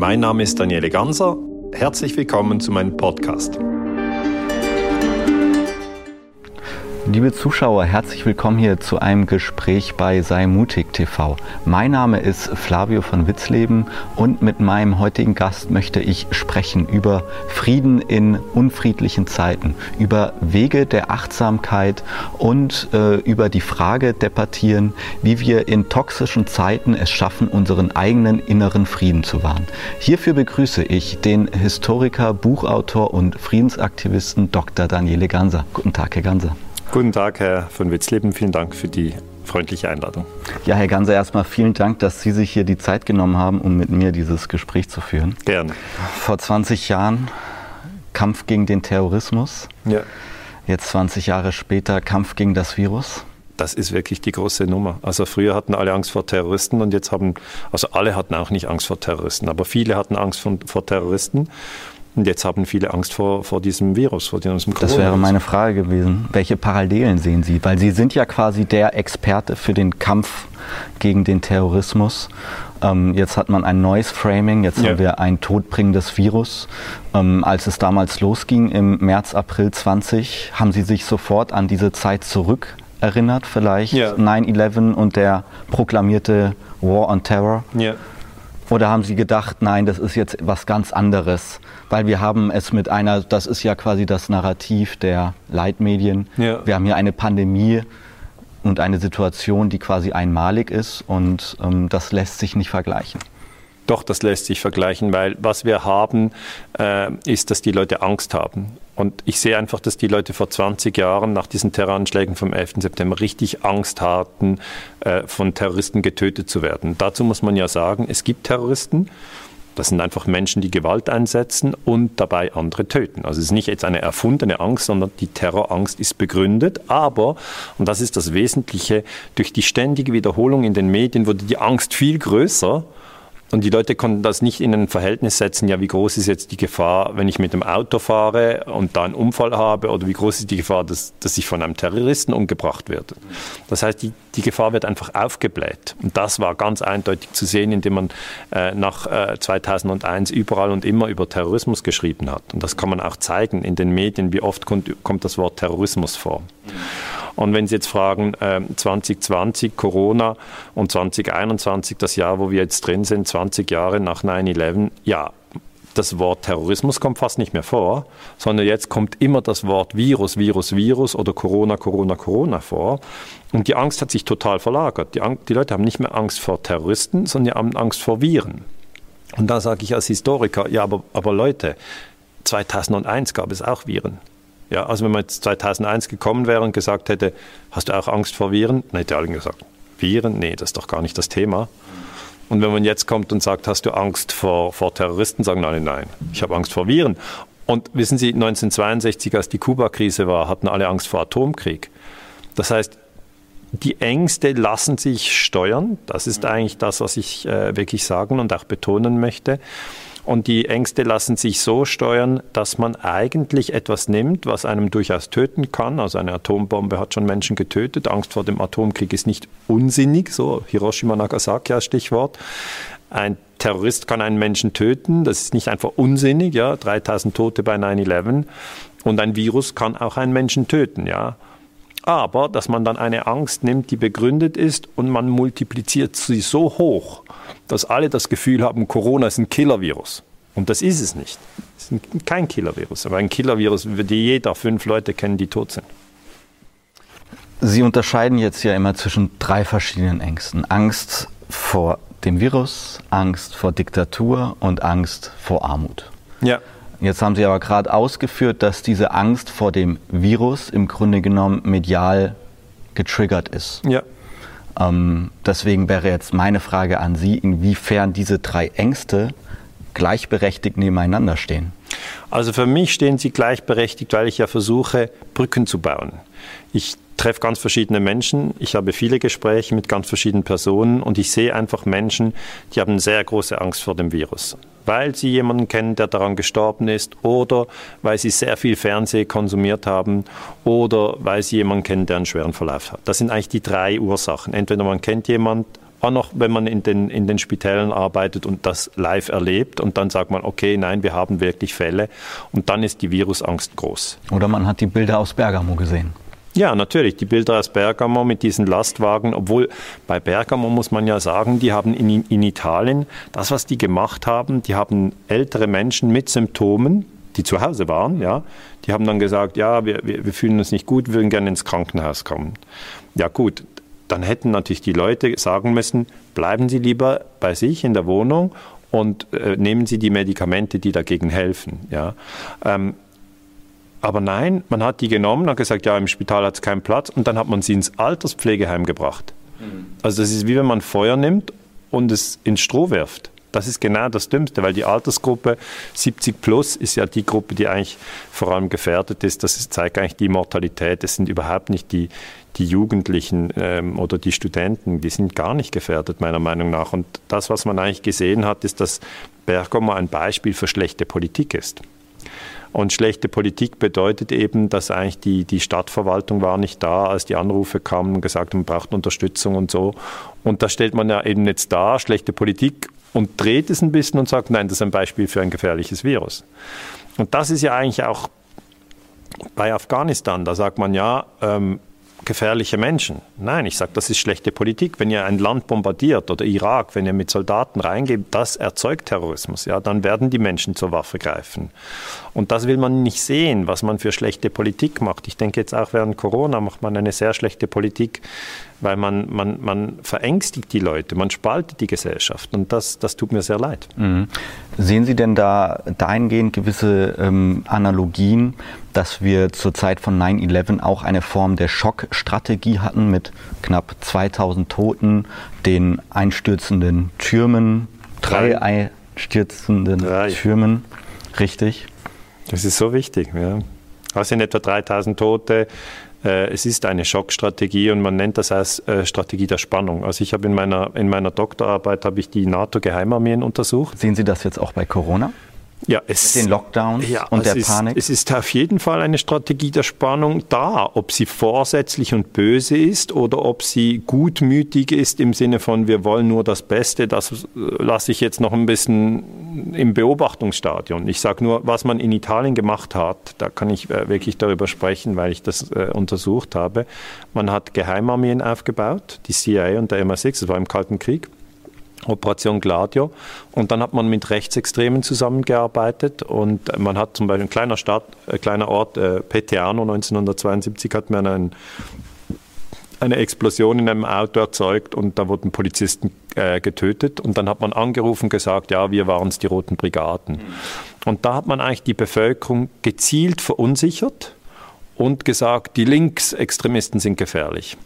Mein Name ist Daniele Ganser. Herzlich willkommen zu meinem Podcast. Liebe Zuschauer, herzlich willkommen hier zu einem Gespräch bei Sei mutig TV. Mein Name ist Flavio von Witzleben und mit meinem heutigen Gast möchte ich sprechen über Frieden in unfriedlichen Zeiten, über Wege der Achtsamkeit und äh, über die Frage debattieren, wie wir in toxischen Zeiten es schaffen, unseren eigenen inneren Frieden zu wahren. Hierfür begrüße ich den Historiker, Buchautor und Friedensaktivisten Dr. Daniele Ganser. Guten Tag, Herr Ganser. Guten Tag, Herr von Witzleben. Vielen Dank für die freundliche Einladung. Ja, Herr Ganser, erstmal vielen Dank, dass Sie sich hier die Zeit genommen haben, um mit mir dieses Gespräch zu führen. Gerne. Vor 20 Jahren Kampf gegen den Terrorismus. Ja. Jetzt 20 Jahre später Kampf gegen das Virus. Das ist wirklich die große Nummer. Also früher hatten alle Angst vor Terroristen und jetzt haben, also alle hatten auch nicht Angst vor Terroristen, aber viele hatten Angst vor, vor Terroristen. Und jetzt haben viele Angst vor, vor diesem Virus, vor diesem Corona. Das wäre meine Frage gewesen. Welche Parallelen sehen Sie? Weil Sie sind ja quasi der Experte für den Kampf gegen den Terrorismus. Ähm, jetzt hat man ein neues Framing, jetzt ja. haben wir ein todbringendes Virus. Ähm, als es damals losging im März, April 20, haben Sie sich sofort an diese Zeit zurück erinnert, vielleicht ja. 9-11 und der proklamierte War on Terror? Ja. Oder haben Sie gedacht, nein, das ist jetzt was ganz anderes? Weil wir haben es mit einer, das ist ja quasi das Narrativ der Leitmedien. Ja. Wir haben hier eine Pandemie und eine Situation, die quasi einmalig ist und ähm, das lässt sich nicht vergleichen. Doch, das lässt sich vergleichen, weil was wir haben, äh, ist, dass die Leute Angst haben. Und ich sehe einfach, dass die Leute vor 20 Jahren nach diesen Terroranschlägen vom 11. September richtig Angst hatten, äh, von Terroristen getötet zu werden. Dazu muss man ja sagen, es gibt Terroristen. Das sind einfach Menschen, die Gewalt einsetzen und dabei andere töten. Also es ist nicht jetzt eine erfundene Angst, sondern die Terrorangst ist begründet. Aber, und das ist das Wesentliche, durch die ständige Wiederholung in den Medien wurde die Angst viel größer und die Leute konnten das nicht in ein Verhältnis setzen, ja, wie groß ist jetzt die Gefahr, wenn ich mit dem Auto fahre und da einen Unfall habe, oder wie groß ist die Gefahr, dass, dass ich von einem Terroristen umgebracht werde. Das heißt, die, die Gefahr wird einfach aufgebläht. Und das war ganz eindeutig zu sehen, indem man äh, nach äh, 2001 überall und immer über Terrorismus geschrieben hat. Und das kann man auch zeigen in den Medien, wie oft kommt, kommt das Wort Terrorismus vor. Und wenn Sie jetzt fragen, äh, 2020 Corona und 2021 das Jahr, wo wir jetzt drin sind, 20 Jahre nach 9-11, ja, das Wort Terrorismus kommt fast nicht mehr vor, sondern jetzt kommt immer das Wort Virus, Virus, Virus oder Corona, Corona, Corona vor. Und die Angst hat sich total verlagert. Die, die Leute haben nicht mehr Angst vor Terroristen, sondern die haben Angst vor Viren. Und da sage ich als Historiker, ja, aber, aber Leute, 2001 gab es auch Viren. Ja, also wenn man jetzt 2001 gekommen wäre und gesagt hätte, hast du auch Angst vor Viren? Dann hätte alle gesagt, Viren? Nee, das ist doch gar nicht das Thema. Und wenn man jetzt kommt und sagt, hast du Angst vor, vor Terroristen, sagen alle, nein, ich habe Angst vor Viren. Und wissen Sie, 1962, als die Kuba-Krise war, hatten alle Angst vor Atomkrieg. Das heißt, die Ängste lassen sich steuern. Das ist eigentlich das, was ich äh, wirklich sagen und auch betonen möchte. Und die Ängste lassen sich so steuern, dass man eigentlich etwas nimmt, was einem durchaus töten kann. Also eine Atombombe hat schon Menschen getötet. Angst vor dem Atomkrieg ist nicht unsinnig, so Hiroshima, Nagasaki als Stichwort. Ein Terrorist kann einen Menschen töten, das ist nicht einfach unsinnig, ja, 3000 Tote bei 9/11 und ein Virus kann auch einen Menschen töten, ja. Aber dass man dann eine Angst nimmt, die begründet ist und man multipliziert sie so hoch, dass alle das Gefühl haben, Corona ist ein Killer-Virus. Und das ist es nicht. Es ist kein Killer-Virus, aber ein Killer-Virus, die jeder fünf Leute kennen, die tot sind. Sie unterscheiden jetzt ja immer zwischen drei verschiedenen Ängsten. Angst vor dem Virus, Angst vor Diktatur und Angst vor Armut. Ja. Jetzt haben Sie aber gerade ausgeführt, dass diese Angst vor dem Virus im Grunde genommen medial getriggert ist. Ja. Ähm, deswegen wäre jetzt meine Frage an Sie, inwiefern diese drei Ängste gleichberechtigt nebeneinander stehen. Also für mich stehen sie gleichberechtigt, weil ich ja versuche, Brücken zu bauen. Ich treffe ganz verschiedene Menschen, ich habe viele Gespräche mit ganz verschiedenen Personen und ich sehe einfach Menschen, die haben sehr große Angst vor dem Virus weil sie jemanden kennen, der daran gestorben ist oder weil sie sehr viel Fernsehen konsumiert haben oder weil sie jemanden kennen, der einen schweren Verlauf hat. Das sind eigentlich die drei Ursachen. Entweder man kennt jemanden auch noch, wenn man in den, in den Spitälern arbeitet und das live erlebt und dann sagt man, okay, nein, wir haben wirklich Fälle und dann ist die Virusangst groß. Oder man hat die Bilder aus Bergamo gesehen. Ja, natürlich. Die Bilder aus Bergamo mit diesen Lastwagen, obwohl bei Bergamo muss man ja sagen, die haben in, in Italien das, was die gemacht haben, die haben ältere Menschen mit Symptomen, die zu Hause waren, ja, die haben dann gesagt, ja, wir, wir, wir fühlen uns nicht gut, wir würden gerne ins Krankenhaus kommen. Ja gut, dann hätten natürlich die Leute sagen müssen, bleiben Sie lieber bei sich in der Wohnung und äh, nehmen Sie die Medikamente, die dagegen helfen. Ja. Ähm, aber nein, man hat die genommen und gesagt, ja, im Spital hat es keinen Platz und dann hat man sie ins Alterspflegeheim gebracht. Mhm. Also das ist wie wenn man Feuer nimmt und es ins Stroh wirft. Das ist genau das Dümmste, weil die Altersgruppe 70 plus ist ja die Gruppe, die eigentlich vor allem gefährdet ist. Das zeigt eigentlich die Mortalität. Es sind überhaupt nicht die, die Jugendlichen ähm, oder die Studenten, die sind gar nicht gefährdet, meiner Meinung nach. Und das, was man eigentlich gesehen hat, ist, dass Bergamo ein Beispiel für schlechte Politik ist. Und schlechte Politik bedeutet eben, dass eigentlich die, die Stadtverwaltung war nicht da, als die Anrufe kamen und gesagt, man braucht Unterstützung und so. Und da stellt man ja eben jetzt da, schlechte Politik und dreht es ein bisschen und sagt, nein, das ist ein Beispiel für ein gefährliches Virus. Und das ist ja eigentlich auch bei Afghanistan. Da sagt man ja, ähm, gefährliche Menschen. Nein, ich sage, das ist schlechte Politik. Wenn ihr ein Land bombardiert oder Irak, wenn ihr mit Soldaten reingeht, das erzeugt Terrorismus. Ja, dann werden die Menschen zur Waffe greifen. Und das will man nicht sehen, was man für schlechte Politik macht. Ich denke jetzt auch während Corona macht man eine sehr schlechte Politik, weil man, man, man verängstigt die Leute, man spaltet die Gesellschaft und das, das tut mir sehr leid. Mhm. Sehen Sie denn da dahingehend gewisse ähm, Analogien, dass wir zur Zeit von 9-11 auch eine Form der Schockstrategie hatten mit knapp 2000 Toten, den einstürzenden Türmen, drei einstürzenden. Türmen, richtig? Das ist so wichtig, ja. Es sind etwa 3000 Tote, äh, es ist eine Schockstrategie und man nennt das als äh, Strategie der Spannung. Also ich habe in meiner, in meiner Doktorarbeit habe ich die NATO-Geheimarmeen untersucht. Sehen Sie das jetzt auch bei Corona? Ja, es, den Lockdowns ja, und der ist, Panik? Es ist auf jeden Fall eine Strategie der Spannung da. Ob sie vorsätzlich und böse ist oder ob sie gutmütig ist im Sinne von, wir wollen nur das Beste, das äh, lasse ich jetzt noch ein bisschen im Beobachtungsstadion. Ich sage nur, was man in Italien gemacht hat, da kann ich äh, wirklich darüber sprechen, weil ich das äh, untersucht habe. Man hat Geheimarmeen aufgebaut, die CIA und der MI6, das war im Kalten Krieg. Operation Gladio. Und dann hat man mit Rechtsextremen zusammengearbeitet und man hat zum Beispiel ein kleiner Stadt, ein äh, kleiner Ort, äh, Petiano 1972 hat man einen, eine Explosion in einem Auto erzeugt und da wurden Polizisten äh, getötet und dann hat man angerufen und gesagt, ja, wir waren es die Roten Brigaden. Und da hat man eigentlich die Bevölkerung gezielt verunsichert und gesagt, die Linksextremisten sind gefährlich.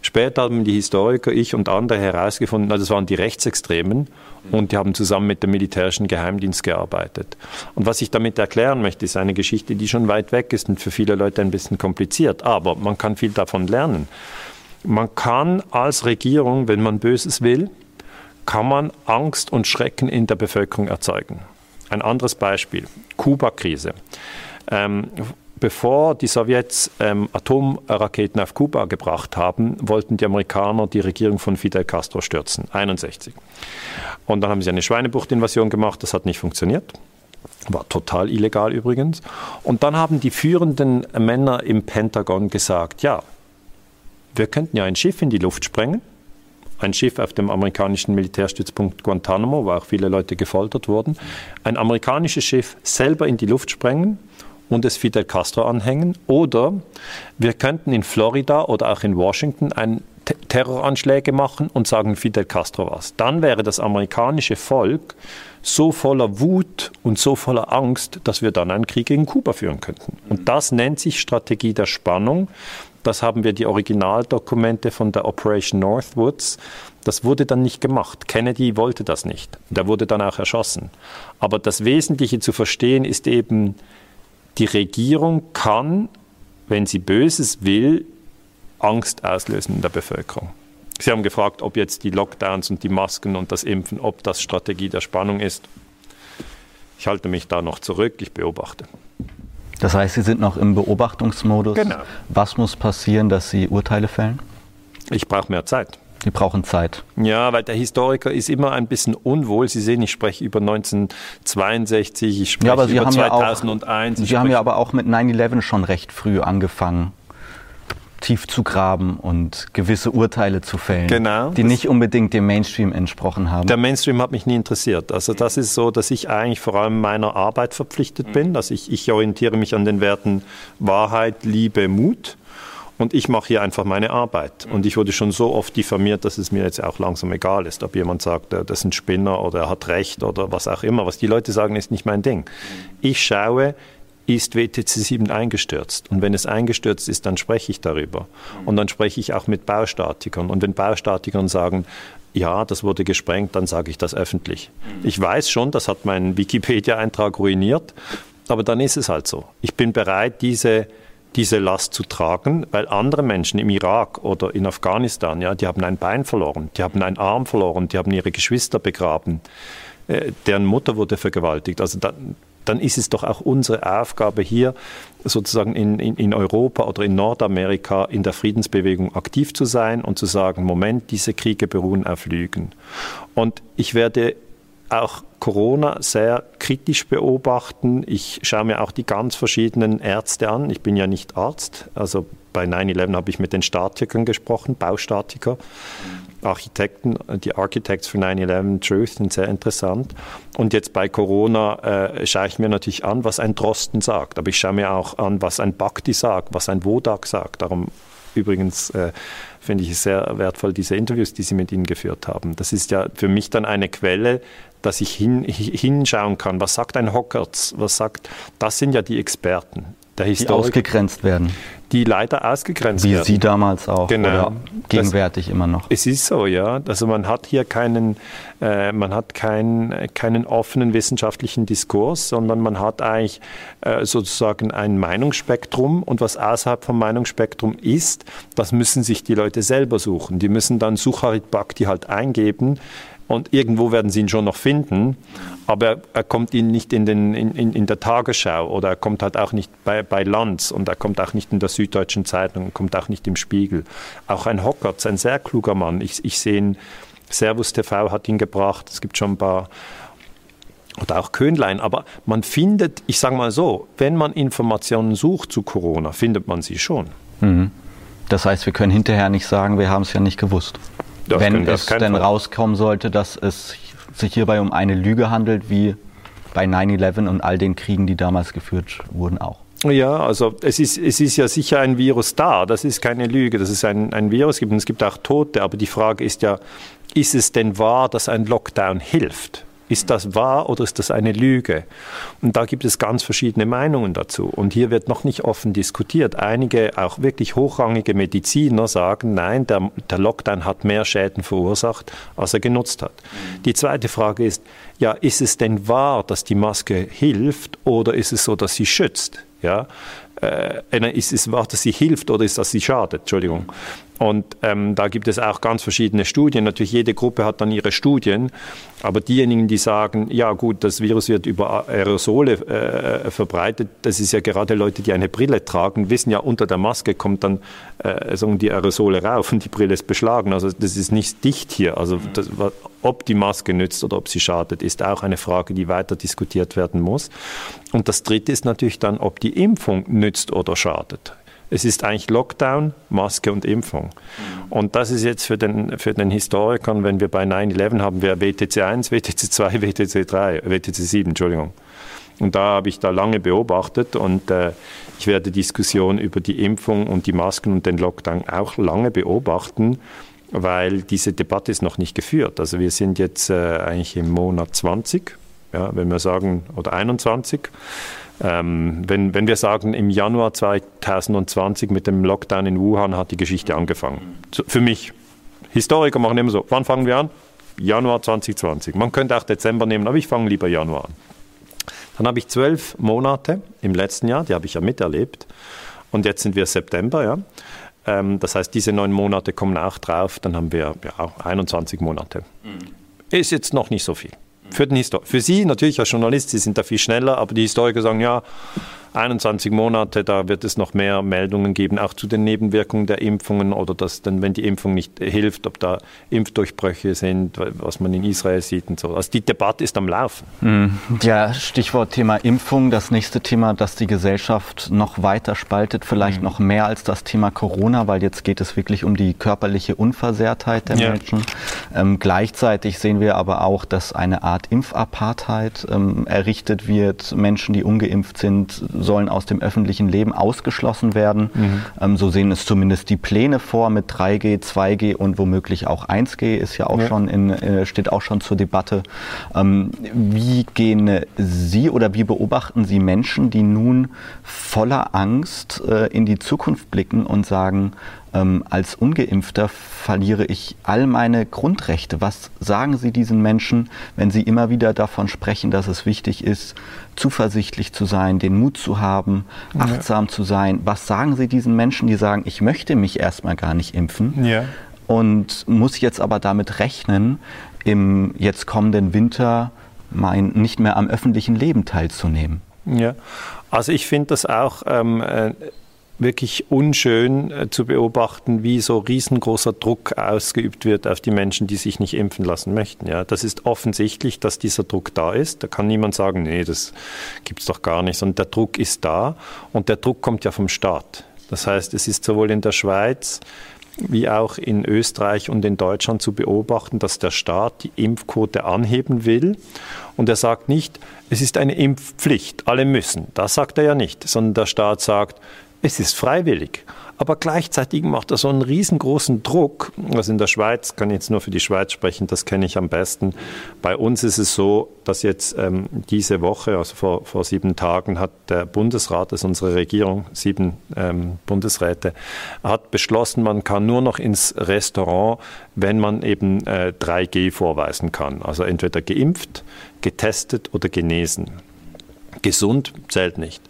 Später haben die Historiker, ich und andere herausgefunden, das waren die Rechtsextremen und die haben zusammen mit dem militärischen Geheimdienst gearbeitet. Und was ich damit erklären möchte, ist eine Geschichte, die schon weit weg ist und für viele Leute ein bisschen kompliziert, aber man kann viel davon lernen. Man kann als Regierung, wenn man Böses will, kann man Angst und Schrecken in der Bevölkerung erzeugen. Ein anderes Beispiel, Kuba-Krise. Ähm, Bevor die Sowjets ähm, Atomraketen auf Kuba gebracht haben, wollten die Amerikaner die Regierung von Fidel Castro stürzen, 61. Und dann haben sie eine Schweinebuchtinvasion gemacht, das hat nicht funktioniert. War total illegal übrigens. Und dann haben die führenden Männer im Pentagon gesagt, ja, wir könnten ja ein Schiff in die Luft sprengen, ein Schiff auf dem amerikanischen Militärstützpunkt Guantanamo, wo auch viele Leute gefoltert wurden, ein amerikanisches Schiff selber in die Luft sprengen und es Fidel Castro anhängen. Oder wir könnten in Florida oder auch in Washington ein Terroranschläge machen und sagen Fidel Castro was. Dann wäre das amerikanische Volk so voller Wut und so voller Angst, dass wir dann einen Krieg gegen Kuba führen könnten. Und das nennt sich Strategie der Spannung. Das haben wir die Originaldokumente von der Operation Northwoods. Das wurde dann nicht gemacht. Kennedy wollte das nicht. Der wurde dann auch erschossen. Aber das Wesentliche zu verstehen ist eben, die Regierung kann, wenn sie Böses will, Angst auslösen in der Bevölkerung. Sie haben gefragt, ob jetzt die Lockdowns und die Masken und das Impfen, ob das Strategie der Spannung ist. Ich halte mich da noch zurück, ich beobachte. Das heißt, Sie sind noch im Beobachtungsmodus. Genau. Was muss passieren, dass Sie Urteile fällen? Ich brauche mehr Zeit. Die brauchen Zeit. Ja, weil der Historiker ist immer ein bisschen unwohl. Sie sehen, ich spreche über 1962, ich spreche ja, aber Sie über haben 2001. Ja auch, Sie haben ja aber auch mit 9-11 schon recht früh angefangen, tief zu graben und gewisse Urteile zu fällen, genau, die nicht unbedingt dem Mainstream entsprochen haben. Der Mainstream hat mich nie interessiert. Also das ist so, dass ich eigentlich vor allem meiner Arbeit verpflichtet bin. Also ich, ich orientiere mich an den Werten Wahrheit, Liebe, Mut. Und ich mache hier einfach meine Arbeit. Und ich wurde schon so oft diffamiert, dass es mir jetzt auch langsam egal ist, ob jemand sagt, das ist ein Spinner oder er hat recht oder was auch immer. Was die Leute sagen, ist nicht mein Ding. Ich schaue, ist WTC 7 eingestürzt? Und wenn es eingestürzt ist, dann spreche ich darüber. Und dann spreche ich auch mit Baustatikern. Und wenn Baustatikern sagen, ja, das wurde gesprengt, dann sage ich das öffentlich. Ich weiß schon, das hat meinen Wikipedia-Eintrag ruiniert, aber dann ist es halt so. Ich bin bereit, diese diese Last zu tragen, weil andere Menschen im Irak oder in Afghanistan, ja, die haben ein Bein verloren, die haben einen Arm verloren, die haben ihre Geschwister begraben, äh, deren Mutter wurde vergewaltigt. Also dann, dann ist es doch auch unsere Aufgabe hier, sozusagen in, in, in Europa oder in Nordamerika in der Friedensbewegung aktiv zu sein und zu sagen, Moment, diese Kriege beruhen auf Lügen. Und ich werde auch Corona sehr kritisch beobachten. Ich schaue mir auch die ganz verschiedenen Ärzte an. Ich bin ja nicht Arzt. Also bei 9-11 habe ich mit den Statikern gesprochen, Baustatiker, Architekten, die Architects for 9-11 Truth sind sehr interessant. Und jetzt bei Corona äh, schaue ich mir natürlich an, was ein Drosten sagt. Aber ich schaue mir auch an, was ein Bhakti sagt, was ein Wodak sagt. Darum übrigens äh, finde ich es sehr wertvoll, diese Interviews, die Sie mit Ihnen geführt haben. Das ist ja für mich dann eine Quelle, dass ich hin, hinschauen kann. Was sagt ein Hockertz? Was sagt, das sind ja die Experten. Der die ausgegrenzt werden. Die leider ausgegrenzt Wie werden. Wie Sie damals auch. Genau. Oder gegenwärtig das, immer noch. Es ist so, ja. Also man hat hier keinen, äh, man hat keinen, keinen offenen wissenschaftlichen Diskurs, sondern man hat eigentlich äh, sozusagen ein Meinungsspektrum. Und was außerhalb vom Meinungsspektrum ist, das müssen sich die Leute selber suchen. Die müssen dann Sucharit Bhakti halt eingeben und irgendwo werden Sie ihn schon noch finden, aber er kommt Ihnen nicht in, den, in, in der Tagesschau oder er kommt halt auch nicht bei, bei Lanz und er kommt auch nicht in der Süddeutschen Zeitung, kommt auch nicht im Spiegel. Auch ein Hockertz, ein sehr kluger Mann. Ich, ich sehe ihn, Servus TV hat ihn gebracht, es gibt schon ein paar oder auch Könlein, aber man findet, ich sage mal so, wenn man Informationen sucht zu Corona, findet man sie schon. Mhm. Das heißt, wir können hinterher nicht sagen, wir haben es ja nicht gewusst. Das wenn es denn Fall. rauskommen sollte, dass es sich hierbei um eine Lüge handelt, wie bei 9-11 und all den Kriegen, die damals geführt wurden, auch. Ja, also es ist, es ist ja sicher ein Virus da, das ist keine Lüge, dass es ein, ein Virus gibt und es gibt auch Tote, aber die Frage ist ja, ist es denn wahr, dass ein Lockdown hilft? Ist das wahr oder ist das eine Lüge? Und da gibt es ganz verschiedene Meinungen dazu. Und hier wird noch nicht offen diskutiert. Einige, auch wirklich hochrangige Mediziner sagen, nein, der, der Lockdown hat mehr Schäden verursacht, als er genutzt hat. Die zweite Frage ist, ja, ist es denn wahr, dass die Maske hilft oder ist es so, dass sie schützt? Ja, äh, ist es wahr, dass sie hilft oder ist das sie schadet? Entschuldigung. Und ähm, da gibt es auch ganz verschiedene Studien. Natürlich, jede Gruppe hat dann ihre Studien. Aber diejenigen, die sagen, ja gut, das Virus wird über Aerosole äh, verbreitet, das ist ja gerade Leute, die eine Brille tragen, wissen ja, unter der Maske kommt dann äh, sagen die Aerosole rauf und die Brille ist beschlagen. Also das ist nicht dicht hier. Also das, ob die Maske nützt oder ob sie schadet, ist auch eine Frage, die weiter diskutiert werden muss. Und das Dritte ist natürlich dann, ob die Impfung nützt oder schadet. Es ist eigentlich Lockdown, Maske und Impfung. Und das ist jetzt für den, für den Historikern, wenn wir bei 9-11 haben wir WTC 1, WTC 2, WTC 3, WTC 7, Entschuldigung. Und da habe ich da lange beobachtet und äh, ich werde Diskussionen über die Impfung und die Masken und den Lockdown auch lange beobachten, weil diese Debatte ist noch nicht geführt. Also wir sind jetzt äh, eigentlich im Monat 20, ja, wenn wir sagen, oder 21. Ähm, wenn, wenn wir sagen, im Januar 2020 mit dem Lockdown in Wuhan hat die Geschichte angefangen. Für mich. Historiker machen immer so, wann fangen wir an? Januar 2020. Man könnte auch Dezember nehmen, aber ich fange lieber Januar an. Dann habe ich zwölf Monate im letzten Jahr, die habe ich ja miterlebt. Und jetzt sind wir September, ja. Ähm, das heißt, diese neun Monate kommen auch drauf. Dann haben wir ja, 21 Monate. Mhm. Ist jetzt noch nicht so viel. Für, den Histor für Sie natürlich als Journalist, Sie sind da viel schneller, aber die Historiker sagen, ja, 21 Monate, da wird es noch mehr Meldungen geben, auch zu den Nebenwirkungen der Impfungen oder dass dann, wenn die Impfung nicht hilft, ob da Impfdurchbrüche sind, was man in Israel sieht und so. Also die Debatte ist am Laufen. Mhm. Ja, Stichwort Thema Impfung. Das nächste Thema, das die Gesellschaft noch weiter spaltet, vielleicht mhm. noch mehr als das Thema Corona, weil jetzt geht es wirklich um die körperliche Unversehrtheit der ja. Menschen. Ähm, gleichzeitig sehen wir aber auch, dass eine Art Impfapartheid ähm, errichtet wird. Menschen, die ungeimpft sind, sollen aus dem öffentlichen Leben ausgeschlossen werden. Mhm. Ähm, so sehen es zumindest die Pläne vor mit 3G, 2G und womöglich auch 1G ist ja auch ja. schon in, äh, steht auch schon zur Debatte. Ähm, wie gehen Sie oder wie beobachten Sie Menschen, die nun voller Angst äh, in die Zukunft blicken und sagen, ähm, als ungeimpfter verliere ich all meine Grundrechte. Was sagen Sie diesen Menschen, wenn Sie immer wieder davon sprechen, dass es wichtig ist, zuversichtlich zu sein, den Mut zu haben, achtsam ja. zu sein? Was sagen Sie diesen Menschen, die sagen, ich möchte mich erstmal gar nicht impfen ja. und muss jetzt aber damit rechnen, im jetzt kommenden Winter mein, nicht mehr am öffentlichen Leben teilzunehmen? Ja, also ich finde das auch ähm, äh, wirklich unschön äh, zu beobachten, wie so riesengroßer Druck ausgeübt wird auf die Menschen, die sich nicht impfen lassen möchten. Ja, das ist offensichtlich, dass dieser Druck da ist. Da kann niemand sagen, nee, das gibt's doch gar nicht, sondern der Druck ist da und der Druck kommt ja vom Staat. Das heißt, es ist sowohl in der Schweiz wie auch in Österreich und in Deutschland zu beobachten, dass der Staat die Impfquote anheben will. Und er sagt nicht, es ist eine Impfpflicht, alle müssen. Das sagt er ja nicht, sondern der Staat sagt, es ist freiwillig. Aber gleichzeitig macht er so einen riesengroßen Druck. Also in der Schweiz, kann ich jetzt nur für die Schweiz sprechen, das kenne ich am besten. Bei uns ist es so, dass jetzt ähm, diese Woche, also vor, vor sieben Tagen, hat der Bundesrat, das ist unsere Regierung, sieben ähm, Bundesräte, hat beschlossen, man kann nur noch ins Restaurant, wenn man eben äh, 3G vorweisen kann. Also entweder geimpft, getestet oder genesen. Gesund zählt nicht.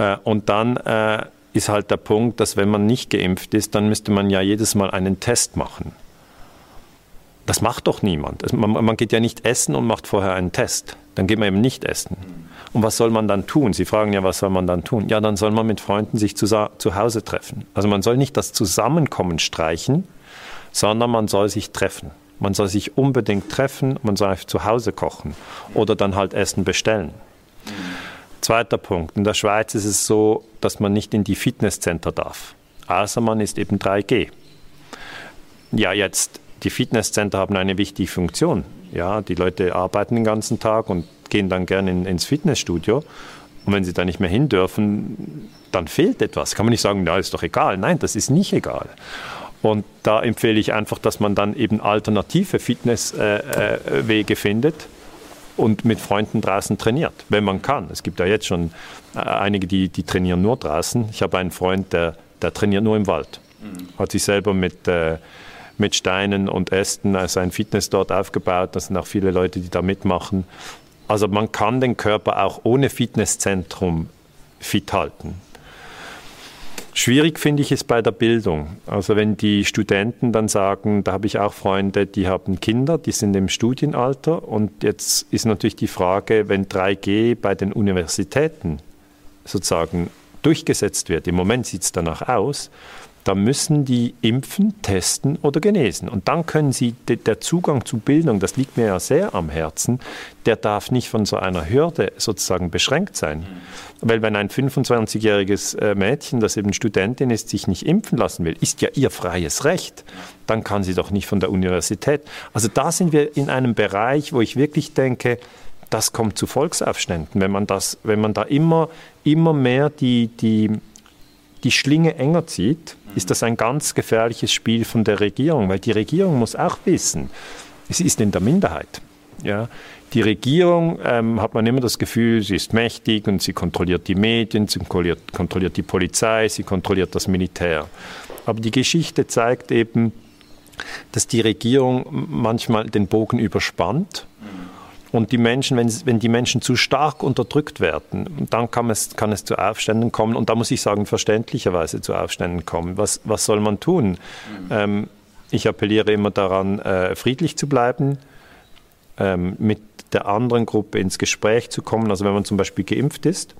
Äh, und dann äh, ist halt der Punkt, dass wenn man nicht geimpft ist, dann müsste man ja jedes Mal einen Test machen. Das macht doch niemand. Man, geht ja nicht essen und macht vorher einen Test. Dann geht man eben nicht essen. Und was soll man dann tun? Sie fragen ja, was soll man dann tun? Ja, dann soll man mit Freunden sich zu, zu Hause treffen. Also man soll nicht das Zusammenkommen streichen, sondern man soll sich treffen. Man soll sich unbedingt treffen, man soll zu Hause kochen oder dann halt Essen bestellen. Zweiter Punkt. In der Schweiz ist es so, dass man nicht in die Fitnesscenter darf. Außer man ist eben 3G. Ja, jetzt, die Fitnesscenter haben eine wichtige Funktion. Ja, die Leute arbeiten den ganzen Tag und gehen dann gerne in, ins Fitnessstudio. Und wenn sie da nicht mehr hin dürfen, dann fehlt etwas. Kann man nicht sagen, na, ist doch egal. Nein, das ist nicht egal. Und da empfehle ich einfach, dass man dann eben alternative Fitnesswege äh, äh, findet und mit Freunden draußen trainiert, wenn man kann. Es gibt ja jetzt schon äh, einige, die, die trainieren nur draußen. Ich habe einen Freund, der, der trainiert nur im Wald. Mhm. Hat sich selber mit, äh, mit Steinen und Ästen also ein Fitness dort aufgebaut. Das sind auch viele Leute, die da mitmachen. Also man kann den Körper auch ohne Fitnesszentrum fit halten. Schwierig finde ich es bei der Bildung. Also wenn die Studenten dann sagen, da habe ich auch Freunde, die haben Kinder, die sind im Studienalter und jetzt ist natürlich die Frage, wenn 3G bei den Universitäten sozusagen durchgesetzt wird, im Moment sieht es danach aus, da müssen die impfen, testen oder genesen. Und dann können sie, der Zugang zu Bildung, das liegt mir ja sehr am Herzen, der darf nicht von so einer Hürde sozusagen beschränkt sein. Weil wenn ein 25-jähriges äh, Mädchen, das eben Studentin ist, sich nicht impfen lassen will, ist ja ihr freies Recht, dann kann sie doch nicht von der Universität. Also da sind wir in einem Bereich, wo ich wirklich denke, das kommt zu Volksaufständen, wenn man, das, wenn man da immer, immer mehr die, die, die Schlinge enger zieht, ist das ein ganz gefährliches Spiel von der Regierung, weil die Regierung muss auch wissen, sie ist in der Minderheit. Ja, die Regierung ähm, hat man immer das Gefühl, sie ist mächtig und sie kontrolliert die Medien, sie kontrolliert, kontrolliert die Polizei, sie kontrolliert das Militär. Aber die Geschichte zeigt eben, dass die Regierung manchmal den Bogen überspannt und die Menschen, wenn, wenn die Menschen zu stark unterdrückt werden, dann kann es, kann es zu Aufständen kommen. Und da muss ich sagen, verständlicherweise zu Aufständen kommen. Was, was soll man tun? Ähm, ich appelliere immer daran, äh, friedlich zu bleiben, ähm, mit der anderen Gruppe ins Gespräch zu kommen. Also wenn man zum Beispiel geimpft ist,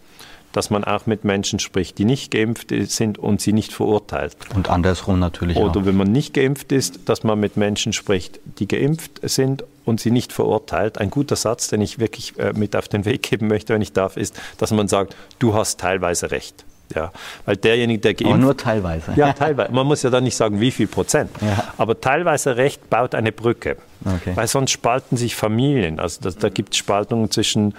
dass man auch mit Menschen spricht, die nicht geimpft sind und sie nicht verurteilt. Und andersrum natürlich Oder auch. wenn man nicht geimpft ist, dass man mit Menschen spricht, die geimpft sind und sie nicht verurteilt. Ein guter Satz, den ich wirklich äh, mit auf den Weg geben möchte, wenn ich darf, ist, dass man sagt, du hast teilweise recht. Ja, weil derjenige, der geimpft... Aber nur teilweise. Ja, teilweise. Man muss ja dann nicht sagen, wie viel Prozent. Ja. Aber teilweise Recht baut eine Brücke. Okay. Weil sonst spalten sich Familien. Also das, da gibt es Spaltungen zwischen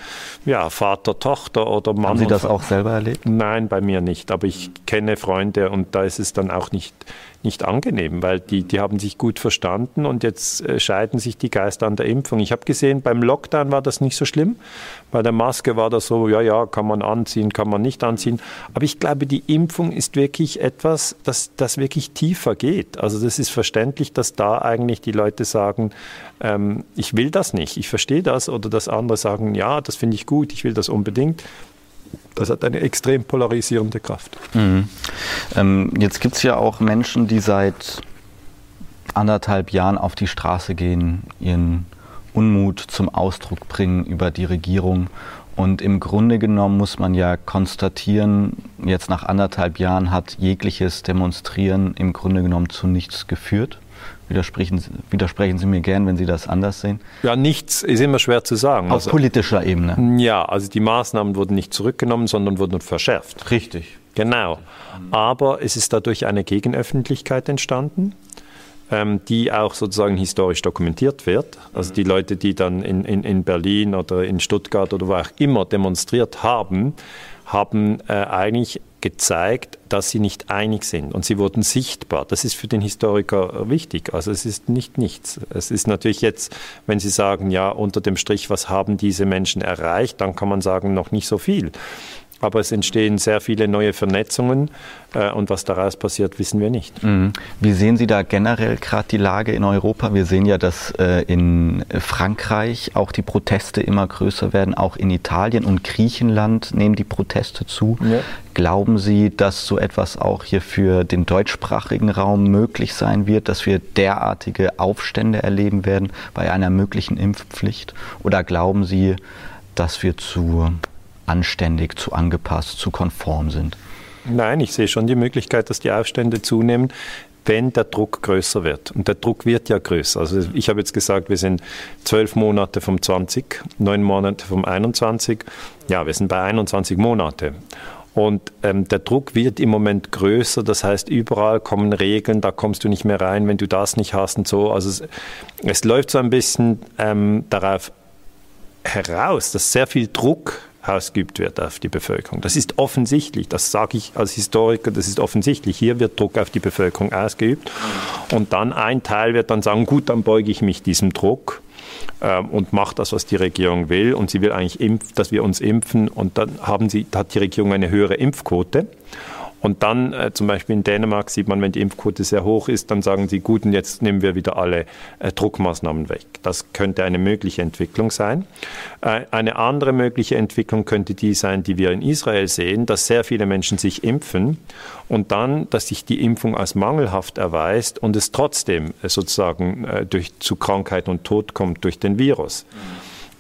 ja, Vater, Tochter oder Mann. Haben Sie das auch selber erlebt? Nein, bei mir nicht. Aber ich kenne Freunde und da ist es dann auch nicht nicht angenehm, weil die, die haben sich gut verstanden und jetzt äh, scheiden sich die Geister an der Impfung. Ich habe gesehen, beim Lockdown war das nicht so schlimm. Bei der Maske war das so, ja, ja, kann man anziehen, kann man nicht anziehen. Aber ich glaube, die Impfung ist wirklich etwas, das, das wirklich tiefer geht. Also das ist verständlich, dass da eigentlich die Leute sagen, ähm, ich will das nicht, ich verstehe das, oder dass andere sagen, ja, das finde ich gut, ich will das unbedingt das hat eine extrem polarisierende Kraft. Mhm. Ähm, jetzt gibt es ja auch Menschen, die seit anderthalb Jahren auf die Straße gehen, ihren Unmut zum Ausdruck bringen über die Regierung. Und im Grunde genommen muss man ja konstatieren, jetzt nach anderthalb Jahren hat jegliches Demonstrieren im Grunde genommen zu nichts geführt. Widersprechen, widersprechen Sie mir gern, wenn Sie das anders sehen? Ja, nichts ist immer schwer zu sagen. Auf also, politischer Ebene. Ja, also die Maßnahmen wurden nicht zurückgenommen, sondern wurden verschärft. Richtig. Genau. Aber es ist dadurch eine Gegenöffentlichkeit entstanden ähm, die auch sozusagen historisch dokumentiert wird. Also die Leute, die dann in, in, in Berlin oder in Stuttgart oder wo auch immer demonstriert haben, haben äh, eigentlich gezeigt, dass sie nicht einig sind und sie wurden sichtbar. Das ist für den Historiker wichtig. Also es ist nicht nichts. Es ist natürlich jetzt, wenn Sie sagen, ja, unter dem Strich, was haben diese Menschen erreicht, dann kann man sagen, noch nicht so viel aber es entstehen sehr viele neue Vernetzungen äh, und was daraus passiert, wissen wir nicht. Mhm. Wie sehen Sie da generell gerade die Lage in Europa? Wir sehen ja, dass äh, in Frankreich auch die Proteste immer größer werden, auch in Italien und Griechenland nehmen die Proteste zu. Ja. Glauben Sie, dass so etwas auch hier für den deutschsprachigen Raum möglich sein wird, dass wir derartige Aufstände erleben werden bei einer möglichen Impfpflicht? Oder glauben Sie, dass wir zu anständig, zu angepasst, zu konform sind? Nein, ich sehe schon die Möglichkeit, dass die Aufstände zunehmen wenn der Druck größer wird. Und der Druck wird ja größer. Also ich habe jetzt gesagt, wir sind zwölf Monate vom 20, neun Monate vom 21. Ja, wir sind bei 21 Monate. Und ähm, der Druck wird im Moment größer, das heißt, überall kommen Regeln, da kommst du nicht mehr rein, wenn du das nicht hast und so. Also es, es läuft so ein bisschen ähm, darauf heraus, dass sehr viel Druck ausgeübt wird auf die Bevölkerung. Das ist offensichtlich, das sage ich als Historiker, das ist offensichtlich. Hier wird Druck auf die Bevölkerung ausgeübt und dann ein Teil wird dann sagen, gut, dann beuge ich mich diesem Druck ähm, und mache das, was die Regierung will und sie will eigentlich, dass wir uns impfen und dann haben sie, hat die Regierung eine höhere Impfquote und dann äh, zum Beispiel in Dänemark sieht man, wenn die Impfquote sehr hoch ist, dann sagen sie, gut, und jetzt nehmen wir wieder alle äh, Druckmaßnahmen weg. Das könnte eine mögliche Entwicklung sein. Äh, eine andere mögliche Entwicklung könnte die sein, die wir in Israel sehen, dass sehr viele Menschen sich impfen und dann, dass sich die Impfung als mangelhaft erweist und es trotzdem äh, sozusagen äh, durch, zu Krankheit und Tod kommt durch den Virus.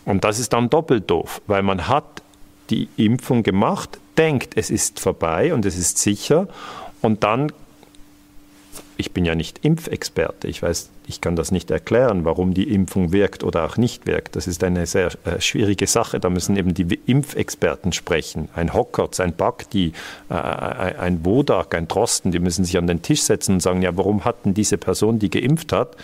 Und das ist dann doppelt doof, weil man hat die Impfung gemacht, denkt, es ist vorbei und es ist sicher. Und dann ich bin ja nicht Impfexperte. Ich weiß, ich kann das nicht erklären, warum die Impfung wirkt oder auch nicht wirkt. Das ist eine sehr äh, schwierige Sache. Da müssen eben die Impfexperten sprechen. Ein Hockertz, ein Bakti, äh, ein Wodak, ein Drosten, die müssen sich an den Tisch setzen und sagen, ja, warum hat denn diese Person, die geimpft hat,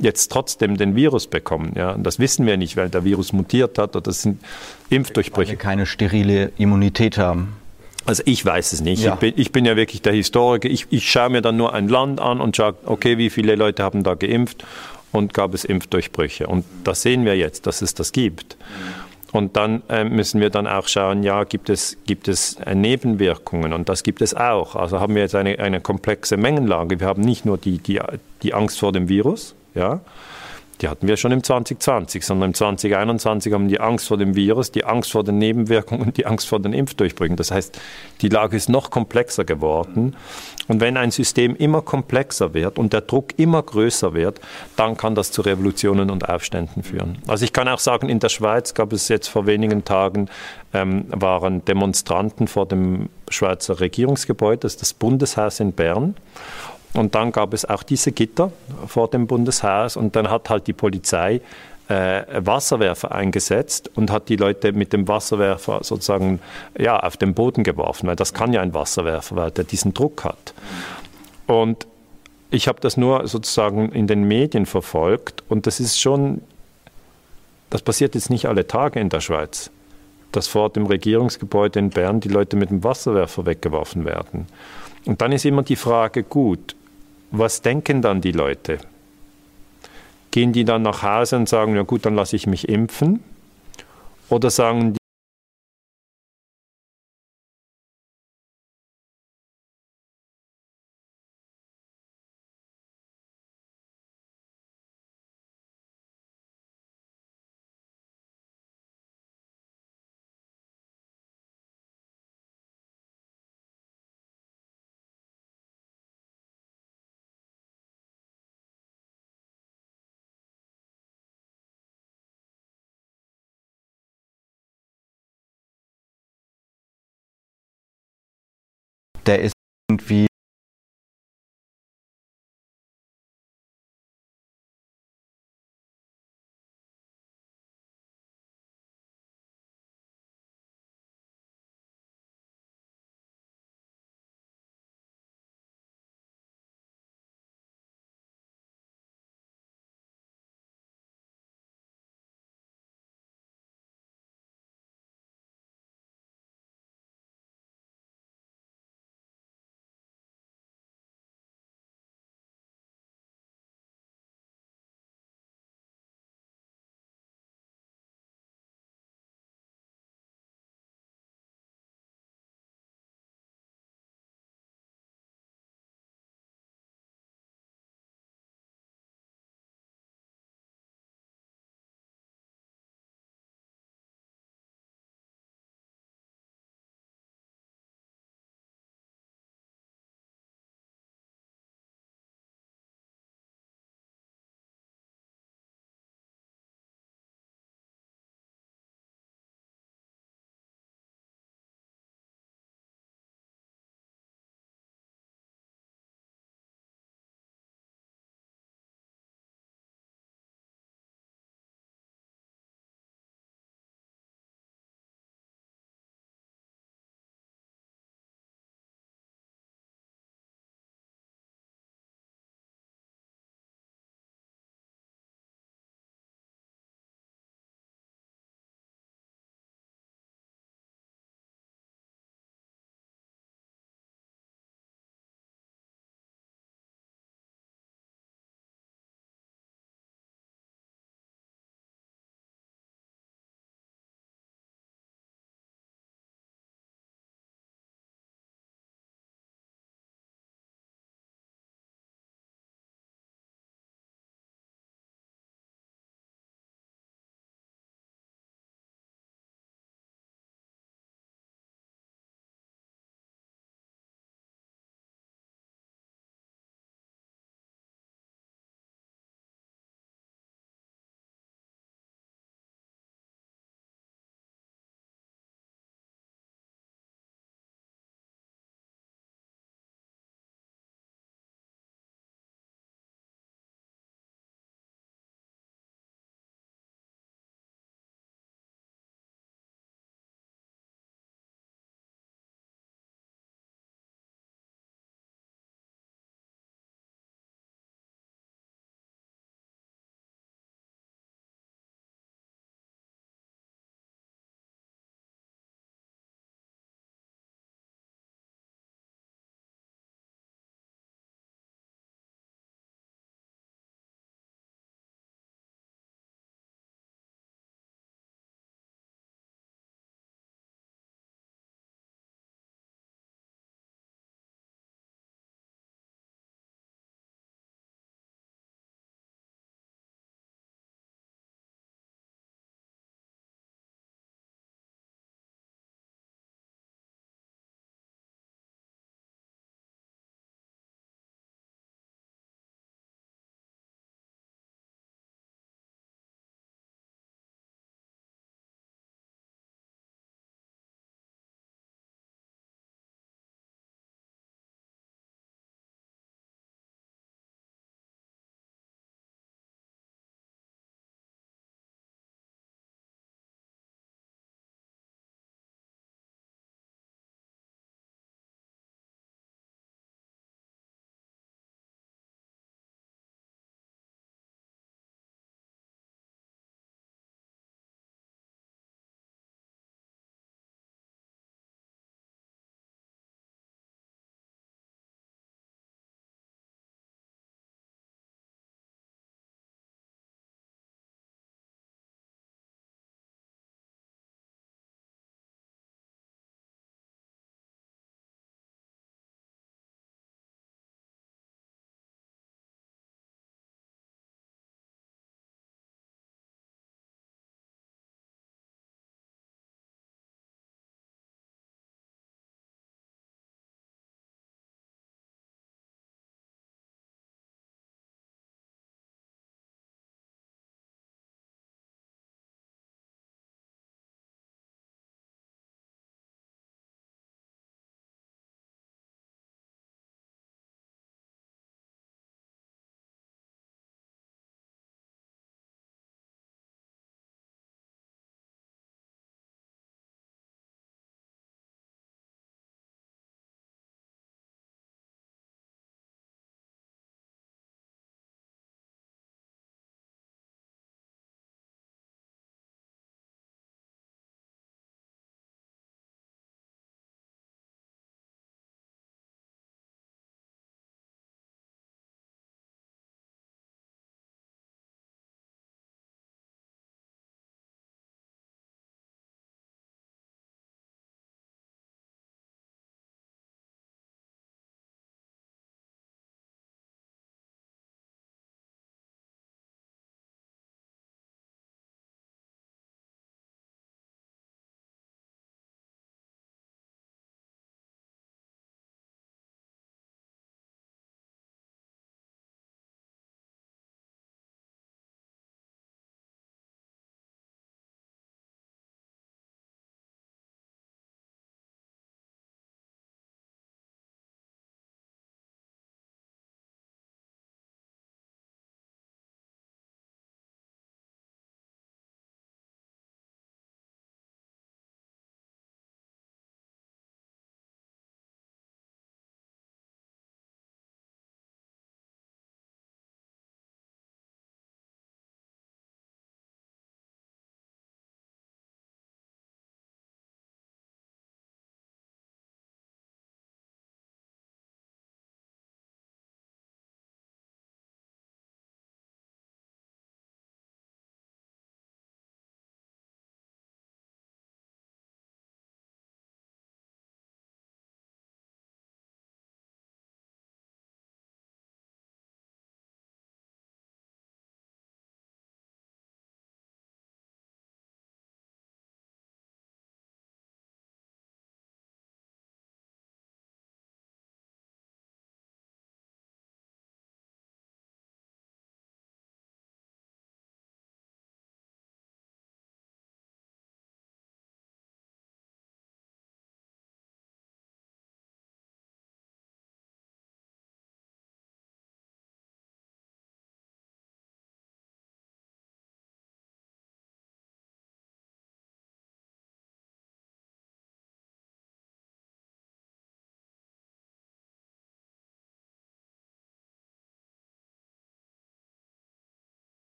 jetzt trotzdem den Virus bekommen. Ja, und das wissen wir nicht, weil der Virus mutiert hat oder das sind Impfdurchbrüche. Weil wir keine sterile Immunität haben. Also ich weiß es nicht. Ja. Ich, bin, ich, bin, ja wirklich der Historiker. Ich, ich schaue mir dann nur ein Land an und schaue, okay, wie viele Leute haben da geimpft und gab es Impfdurchbrüche. Und das sehen wir jetzt, dass es das gibt. Und dann äh, müssen wir dann auch schauen, ja, gibt es, gibt es äh, Nebenwirkungen? Und das gibt es auch. Also haben wir jetzt eine, eine komplexe Mengenlage. Wir haben nicht nur die, die, die Angst vor dem Virus, ja, die hatten wir schon im 2020, sondern im 2021 haben die Angst vor dem Virus, die Angst vor den Nebenwirkungen und die Angst vor den Impfdurchbrüchen. Das heißt, die Lage ist noch komplexer geworden. Und wenn ein System immer komplexer wird und der Druck immer größer wird, dann kann das zu Revolutionen und Aufständen führen. Also ich kann auch sagen, in der Schweiz gab es jetzt vor wenigen Tagen, ähm, waren Demonstranten vor dem Schweizer Regierungsgebäude, das ist das Bundeshaus in Bern. Und dann gab es auch diese Gitter vor dem Bundeshaus und dann hat halt die Polizei äh, Wasserwerfer eingesetzt und hat die Leute mit dem Wasserwerfer sozusagen ja, auf den Boden geworfen, weil das kann ja ein Wasserwerfer, weil der diesen Druck hat. Und ich habe das nur sozusagen in den Medien verfolgt und das ist schon, das passiert jetzt nicht alle Tage in der Schweiz, dass vor dem Regierungsgebäude in Bern die Leute mit dem Wasserwerfer weggeworfen werden. Und dann ist immer die Frage, gut, was denken dann die Leute? Gehen die dann nach Hause und sagen, ja gut, dann lasse ich mich impfen? Oder sagen der ist irgendwie